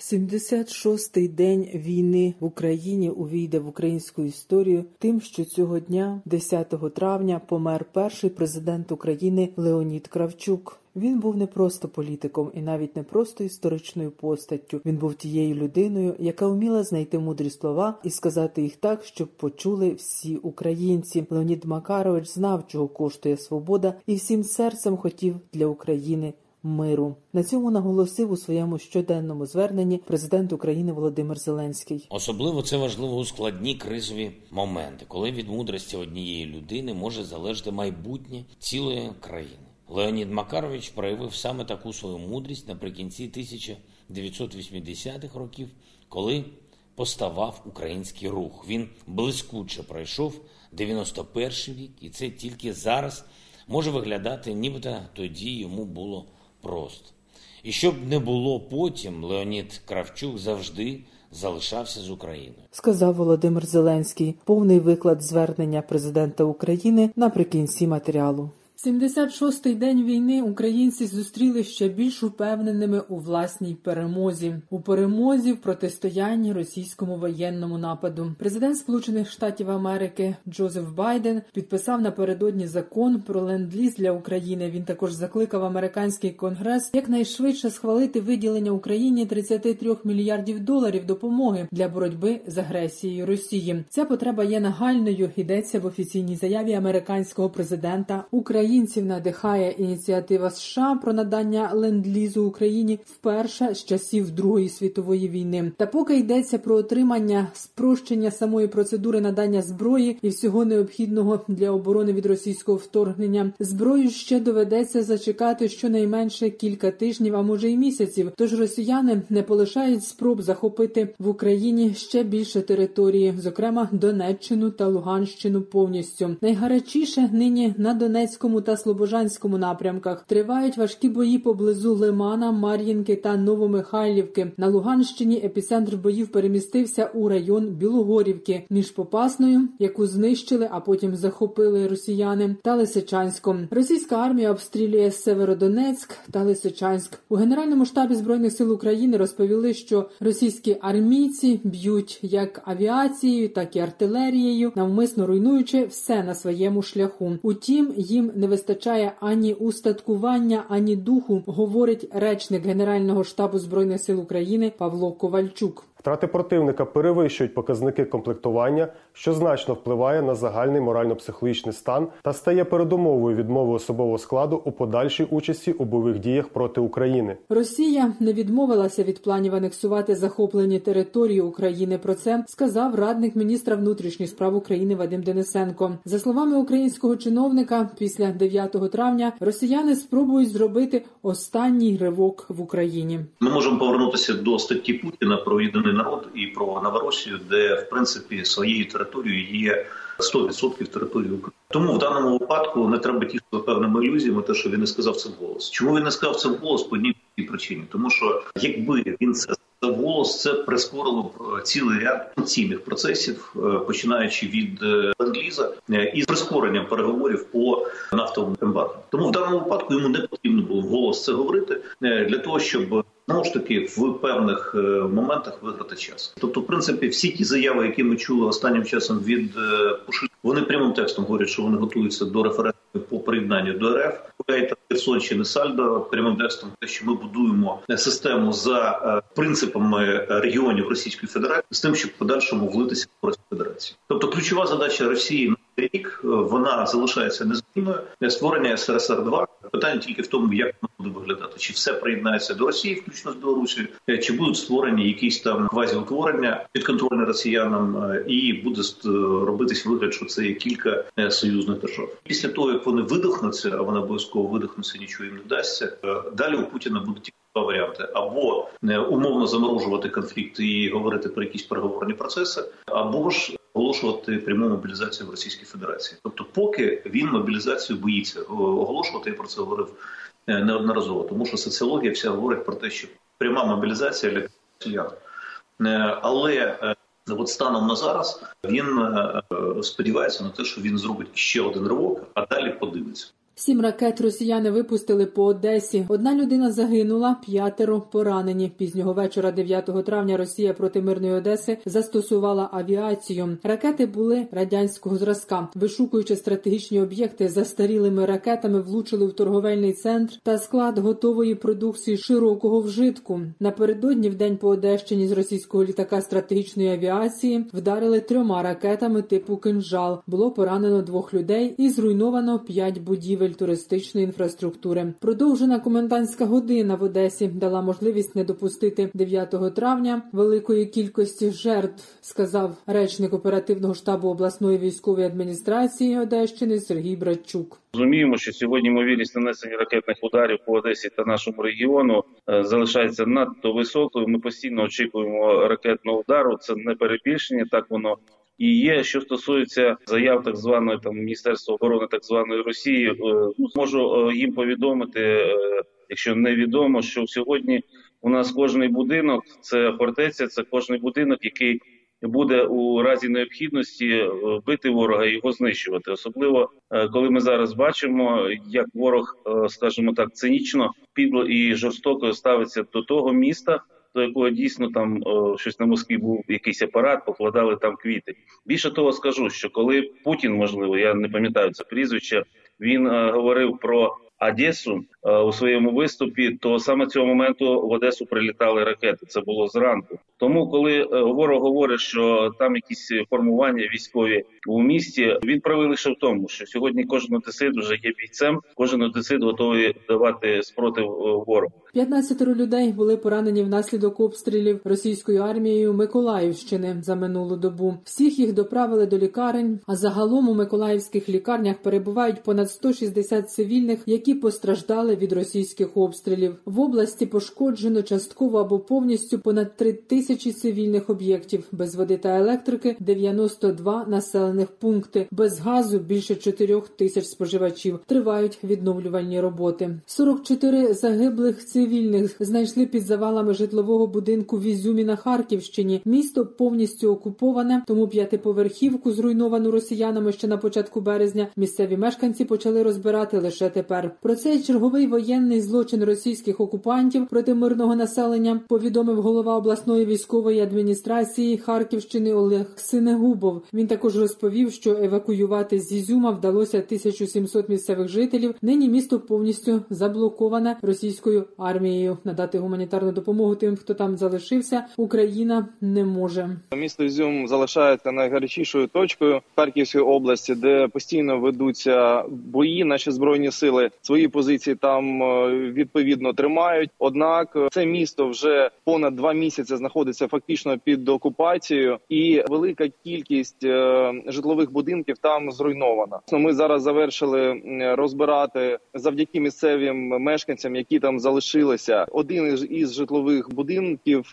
76-й день війни в Україні увійде в українську історію тим, що цього дня, 10 травня, помер перший президент України Леонід Кравчук. Він був не просто політиком і навіть не просто історичною постаттю. Він був тією людиною, яка вміла знайти мудрі слова і сказати їх так, щоб почули всі українці. Леонід Макарович знав, чого коштує свобода, і всім серцем хотів для України. Миру на цьому наголосив у своєму щоденному зверненні президент України Володимир Зеленський. Особливо це важливо у складні кризові моменти, коли від мудрості однієї людини може залежати майбутнє цілої країни. Леонід Макарович проявив саме таку свою мудрість наприкінці 1980-х років, коли поставав український рух. Він блискуче пройшов 91-й вік, і це тільки зараз може виглядати, нібито тоді йому було просто. І щоб не було потім, Леонід Кравчук завжди залишався з Україною. Сказав Володимир Зеленський. Повний виклад звернення президента України наприкінці матеріалу. 76-й день війни українці зустріли ще більш упевненими у власній перемозі у перемозі в протистоянні російському воєнному нападу. Президент Сполучених Штатів Америки Джозеф Байден підписав напередодні закон про ленд-ліз для України. Він також закликав американський конгрес якнайшвидше схвалити виділення Україні 33 мільярдів доларів допомоги для боротьби з агресією Росії. Ця потреба є нагальною. Йдеться в офіційній заяві американського президента України. Українців надихає ініціатива США про надання ленд-лізу Україні вперше з часів Другої світової війни. Та поки йдеться про отримання спрощення самої процедури надання зброї і всього необхідного для оборони від російського вторгнення, зброю ще доведеться зачекати щонайменше кілька тижнів, а може й місяців. Тож росіяни не полишають спроб захопити в Україні ще більше території, зокрема Донеччину та Луганщину повністю. Найгарячіше нині на Донецькому та Слобожанському напрямках тривають важкі бої поблизу Лимана, Мар'їнки та Новомихайлівки. На Луганщині епіцентр боїв перемістився у район Білогорівки між Попасною, яку знищили, а потім захопили росіяни, та Лисичанськом. Російська армія обстрілює Северодонецьк та Лисичанськ. У генеральному штабі збройних сил України розповіли, що російські армійці б'ють як авіацією, так і артилерією, навмисно руйнуючи все на своєму шляху. Утім, їм не вистачає ані устаткування, ані духу, говорить речник Генерального штабу збройних сил України Павло Ковальчук. Втрати противника перевищують показники комплектування, що значно впливає на загальний морально-психологічний стан та стає передумовою відмови особового складу у подальшій участі у бойових діях проти України. Росія не відмовилася від планів анексувати захоплені території України. Про це сказав радник міністра внутрішніх справ України Вадим Денисенко. За словами українського чиновника, після 9 травня росіяни спробують зробити останній ривок в Україні. Ми можемо повернутися до статті Путіна про єдиний народ і про Новоросію, де в принципі своєю територією є 100% території України. Тому в даному випадку не треба тішити певними ілюзіями, те, що він не сказав це вголос. Чому він не сказав це вголос? По одній причині, тому що якби він це Голос це прискорило б цілий ряд емоційних процесів, починаючи від ленд-ліза і з прискоренням переговорів по нафтовому ембарго. Тому в даному випадку йому не потрібно було голос це говорити для того, щоб знову ж таки в певних моментах виграти час. Тобто, в принципі, всі ті заяви, які ми чули останнім часом від Пушиль, вони прямим текстом говорять, що вони готуються до референдуму по приєднанню до РФ. Херсонщини Сальдо прямим текстом, те, що ми будуємо систему за принципами регіонів Російської Федерації з тим, щоб в подальшому влитися в Російську Федерацію. Тобто, ключова задача Росії рік вона залишається незмінною. Створення СРСР 2 Питання тільки в тому, як воно буде виглядати, чи все приєднається до Росії, включно з Білорусією, чи будуть створені якісь там квазіутворення підконтрольне росіянам, і буде робитись вигляд, що це є кілька союзних держав. Після того як вони видохнуться, а вони обов'язково видохнуться, нічого їм не вдасться. Далі у Путіна буде тільки два варіанти: або умовно заморожувати конфлікт і говорити про якісь переговорні процеси, або ж оголошувати пряму мобілізацію в Російській Федерації. Тобто, поки він мобілізацію боїться оголошувати, я про це говорив неодноразово, тому що соціологія вся говорить про те, що пряма мобілізація для росіян. Але от станом на зараз він сподівається на те, що він зробить ще один ривок, а далі подивиться. Сім ракет росіяни випустили по Одесі. Одна людина загинула, п'ятеро поранені. Пізнього вечора, 9 травня, Росія проти мирної Одеси застосувала авіацію. Ракети були радянського зразка. Вишукуючи стратегічні об'єкти, застарілими ракетами влучили в торговельний центр та склад готової продукції широкого вжитку. Напередодні в день по Одещині з російського літака стратегічної авіації вдарили трьома ракетами типу кинжал. Було поранено двох людей і зруйновано п'ять будівель туристичної інфраструктури. Продовжена комендантська година в Одесі дала можливість не допустити 9 травня великої кількості жертв, сказав речник оперативного штабу обласної військової адміністрації Одещини Сергій Братчук. Розуміємо, що сьогодні ймовірність нанесення ракетних ударів по Одесі та нашому регіону залишається надто високою. Ми постійно очікуємо ракетного удару. Це не перебільшення. Так воно і є, що стосується заяв так званої там міністерства оборони так званої Росії, ну можу їм повідомити, якщо невідомо, що сьогодні у нас кожний будинок це фортеця, це кожний будинок, який буде у разі необхідності бити ворога і його знищувати, особливо коли ми зараз бачимо, як ворог, скажімо так, цинічно підло і жорстоко ставиться до того міста до якого дійсно там о, щось на Москві був якийсь апарат, покладали там квіти. Більше того, скажу, що коли Путін, можливо, я не пам'ятаю це прізвище, він о, говорив про Одесу е, у своєму виступі, то саме цього моменту в Одесу прилітали ракети. Це було зранку. Тому, коли е, ворог говорить, що там якісь формування військові у місті, він правий лише в тому, що сьогодні кожен одесит вже є бійцем, кожен одесит готовий давати спротив ворогу. 15 людей були поранені внаслідок обстрілів російською армією Миколаївщини за минулу добу. Всіх їх доправили до лікарень. А загалом у миколаївських лікарнях перебувають понад 160 цивільних, які постраждали від російських обстрілів. В області пошкоджено частково або повністю понад 3 тисячі цивільних об'єктів без води та електрики, 92 населених пункти, без газу більше 4 тисяч споживачів. Тривають відновлювальні роботи. 44 загиблих цивільних знайшли під завалами житлового будинку в Ізюмі на Харківщині. Місто повністю окуповане, тому п'ятиповерхівку, зруйновану росіянами ще на початку березня. Місцеві мешканці почали розбирати лише тепер. Про цей черговий воєнний злочин російських окупантів проти мирного населення повідомив голова обласної військової адміністрації Харківщини Олег Синегубов. Він також розповів, що евакуювати з Ізюма вдалося 1700 місцевих жителів. Нині місто повністю заблоковане російською армією. Надати гуманітарну допомогу тим, хто там залишився, Україна не може. Місто Ізюм залишається найгарячішою точкою Харківської області, де постійно ведуться бої. Наші збройні сили свої позиції там відповідно тримають. Однак це місто вже понад два місяці знаходиться фактично під окупацією, і велика кількість житлових будинків там зруйнована. Ми зараз завершили розбирати завдяки місцевим мешканцям, які там залишилися. Один із житлових будинків.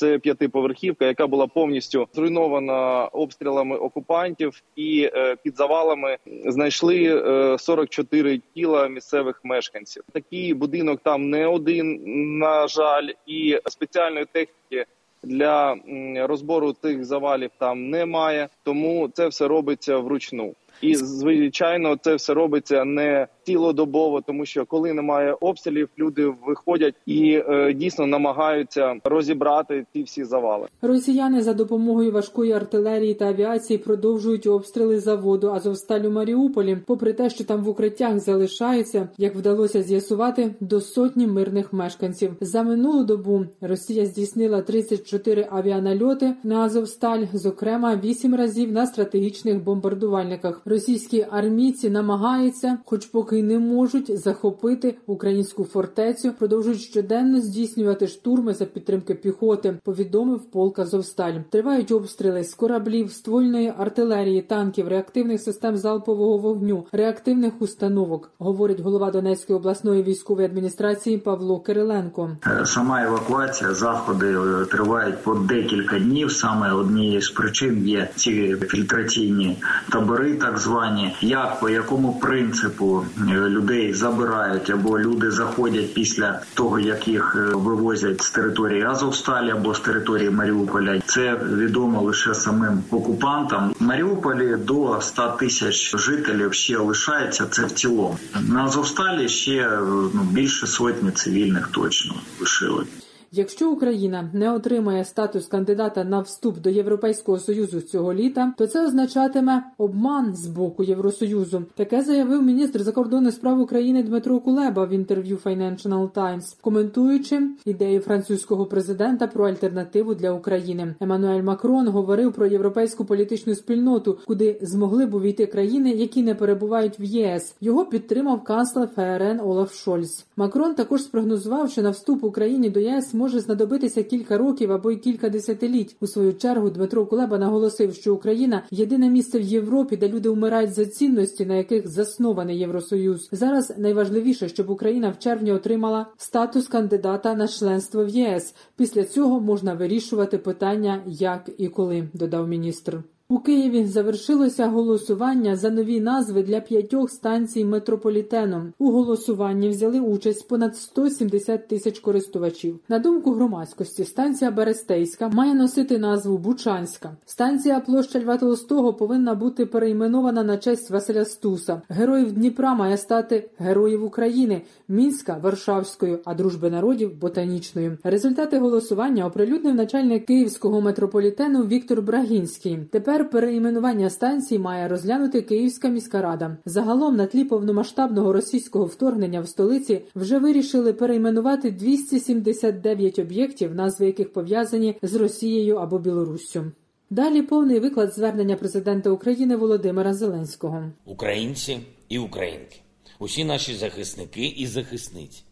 Це п'ятиповерхівка, яка була повністю зруйнована обстрілами окупантів, і е, під завалами знайшли е, 44 тіла місцевих мешканців. Такий будинок там не один, на жаль, і спеціальної техніки для розбору цих завалів там немає. Тому це все робиться вручну. І звичайно, це все робиться не цілодобово, тому що коли немає обстрілів, люди виходять і е, дійсно намагаються розібрати ці всі завали. Росіяни за допомогою важкої артилерії та авіації продовжують обстріли заводу Азовсталь у Маріуполі, попри те, що там в укриттях залишається, як вдалося з'ясувати, до сотні мирних мешканців. За минулу добу Росія здійснила 34 авіанальоти на Азовсталь, зокрема 8 разів на стратегічних бомбардувальниках. Російські армійці намагаються, хоч поки поки не можуть захопити українську фортецю, продовжують щоденно здійснювати штурми за підтримки піхоти. Повідомив полк Азовсталь. Тривають обстріли з кораблів, ствольної артилерії, танків, реактивних систем залпового вогню, реактивних установок. Говорить голова Донецької обласної військової адміністрації Павло Кириленко. Е, сама евакуація заходи е, тривають по декілька днів. Саме однією з причин є ці фільтраційні табори, так звані, як по якому принципу людей забирають або люди заходять після того, як їх вивозять з території Азовсталі або з території Маріуполя. Це відомо лише самим окупантам. В Маріуполі до 100 тисяч жителів ще лишається. Це в цілому на Азовсталі ще ну більше сотні цивільних точно лишили. Якщо Україна не отримає статус кандидата на вступ до Європейського союзу цього літа, то це означатиме обман з боку Євросоюзу. Таке заявив міністр закордонних справ України Дмитро Кулеба в інтерв'ю Financial Times, коментуючи ідею французького президента про альтернативу для України. Еммануель Макрон говорив про європейську політичну спільноту, куди змогли б увійти країни, які не перебувають в ЄС. Його підтримав канцлер ФРН Олаф Шольц. Макрон також спрогнозував, що на вступ Україні до ЄС може знадобитися кілька років або й кілька десятиліть. У свою чергу Дмитро Кулеба наголосив, що Україна єдине місце в Європі, де люди вмирають за цінності, на яких заснований Євросоюз. Зараз найважливіше, щоб Україна в червні отримала статус кандидата на членство в ЄС. Після цього можна вирішувати питання, як і коли, додав міністр. У Києві завершилося голосування за нові назви для п'ятьох станцій метрополітену. У голосуванні взяли участь понад 170 тисяч користувачів. На думку громадськості, станція Берестейська має носити назву Бучанська. Станція площа Льва Толстого повинна бути перейменована на честь Василя Стуса. Героїв Дніпра має стати Героїв України, Мінська Варшавською, а дружби народів ботанічною. Результати голосування оприлюднив начальник київського метрополітену Віктор Брагінський. Тепер Тепер переіменування станцій має розглянути Київська міська рада. Загалом на тлі повномасштабного російського вторгнення в столиці вже вирішили перейменувати 279 об'єктів, назви яких пов'язані з Росією або Білоруссю. Далі повний виклад звернення президента України Володимира Зеленського. Українці і українки, усі наші захисники і захисниці.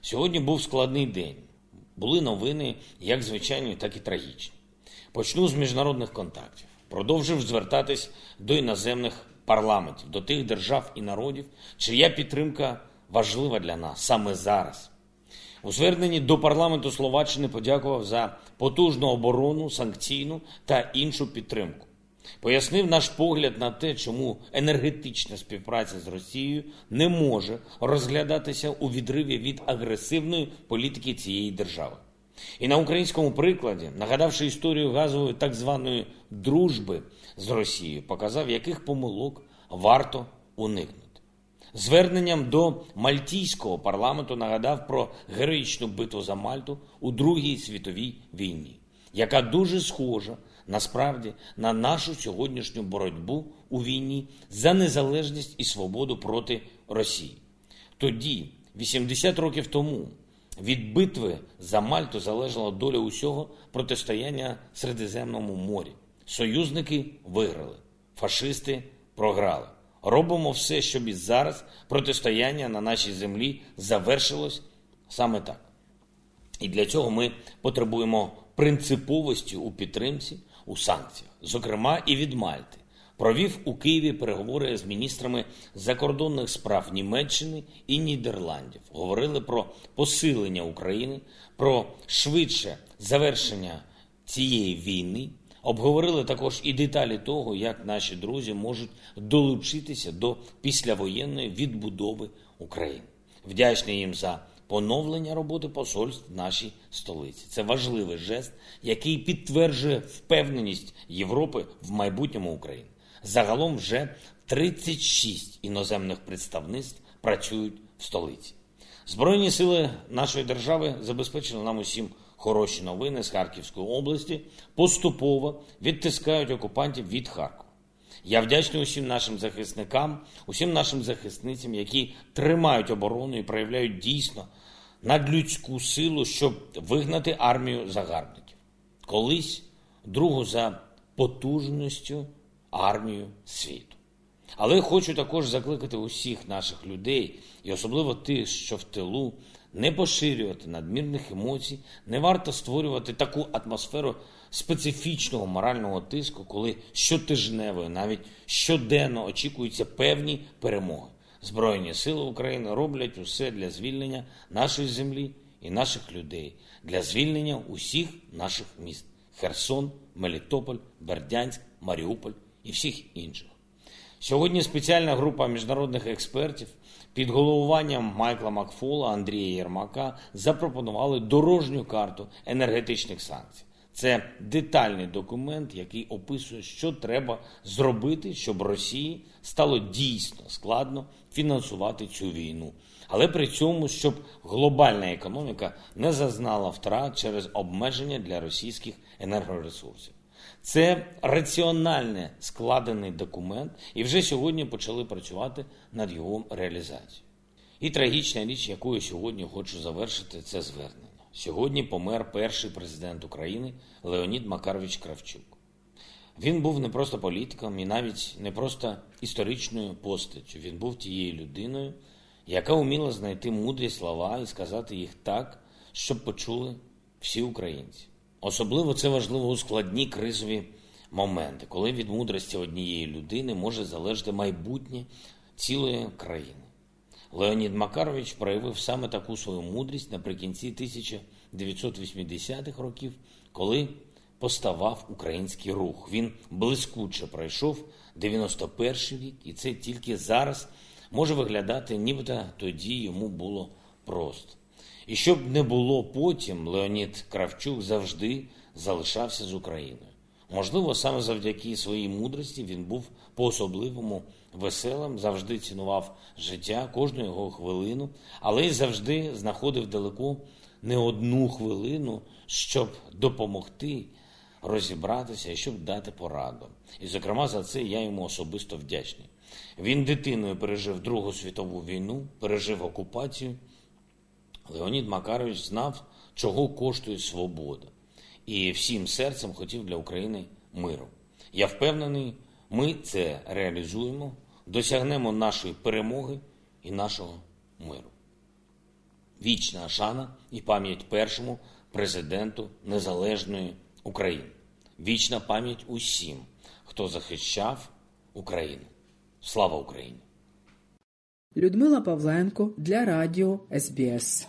Сьогодні був складний день. Були новини, як звичайні, так і трагічні. Почну з міжнародних контактів продовжив звертатись до іноземних парламентів, до тих держав і народів, чия підтримка важлива для нас саме зараз. У зверненні до парламенту Словаччини подякував за потужну оборону, санкційну та іншу підтримку. Пояснив наш погляд на те, чому енергетична співпраця з Росією не може розглядатися у відриві від агресивної політики цієї держави. І на українському прикладі, нагадавши історію газової так званої дружби з Росією, показав, яких помилок варто уникнути. Зверненням до Мальтійського парламенту нагадав про героїчну битву за Мальту у Другій світовій війні, яка дуже схожа насправді на нашу сьогоднішню боротьбу у війні за незалежність і свободу проти Росії. Тоді, 80 років тому, від битви за Мальту залежала доля усього протистояння Середземному морі. Союзники виграли, фашисти програли. Робимо все, щоб і зараз протистояння на нашій землі завершилось саме так. І для цього ми потребуємо принциповості у підтримці, у санкціях, зокрема і від Мальти провів у Києві переговори з міністрами закордонних справ Німеччини і Нідерландів. Говорили про посилення України, про швидше завершення цієї війни. Обговорили також і деталі того, як наші друзі можуть долучитися до післявоєнної відбудови України. Вдячний їм за поновлення роботи посольств в нашій столиці. Це важливий жест, який підтверджує впевненість Європи в майбутньому України. Загалом вже 36 іноземних представництв працюють в столиці. Збройні сили нашої держави забезпечили нам усім хороші новини з Харківської області, поступово відтискають окупантів від Харкова. Я вдячний усім нашим захисникам, усім нашим захисницям, які тримають оборону і проявляють дійсно надлюдську силу, щоб вигнати армію загарбників. Колись другу за потужністю армію світу. Але хочу також закликати усіх наших людей, і особливо тих, що в тилу, не поширювати надмірних емоцій, не варто створювати таку атмосферу специфічного морального тиску, коли щотижнево, навіть щоденно очікуються певні перемоги. Збройні сили України роблять усе для звільнення нашої землі і наших людей, для звільнення усіх наших міст: Херсон, Мелітополь, Бердянськ, Маріуполь і всіх інших. Сьогодні спеціальна група міжнародних експертів під головуванням Майкла Макфола, Андрія Єрмака запропонували дорожню карту енергетичних санкцій. Це детальний документ, який описує, що треба зробити, щоб Росії стало дійсно складно фінансувати цю війну, але при цьому щоб глобальна економіка не зазнала втрат через обмеження для російських енергоресурсів. Це раціональне складений документ, і вже сьогодні почали працювати над його реалізацією. І трагічна річ, якою сьогодні хочу завершити, це звернення. Сьогодні помер перший президент України Леонід Макарович Кравчук. Він був не просто політиком і навіть не просто історичною постаттю. Він був тією людиною, яка вміла знайти мудрі слова і сказати їх так, щоб почули всі українці. Особливо це важливо у складні кризові моменти, коли від мудрості однієї людини може залежати майбутнє цілої країни. Леонід Макарович проявив саме таку свою мудрість наприкінці 1980-х років, коли поставав український рух. Він блискуче пройшов 91-й рік, і це тільки зараз може виглядати, нібито тоді йому було просто. І щоб не було потім, Леонід Кравчук завжди залишався з Україною. Можливо, саме завдяки своїй мудрості він був по-особливому веселим, завжди цінував життя, кожну його хвилину, але й завжди знаходив далеко не одну хвилину, щоб допомогти розібратися і щоб дати пораду. І, зокрема, за це я йому особисто вдячний. Він дитиною пережив Другу світову війну, пережив окупацію. Леонід Макарович знав, чого коштує свобода, і всім серцем хотів для України миру. Я впевнений, ми це реалізуємо, досягнемо нашої перемоги і нашого миру. Вічна шана і пам'ять першому президенту Незалежної України. Вічна пам'ять усім, хто захищав Україну. Слава Україні! Людмила Павленко для Радіо СБС.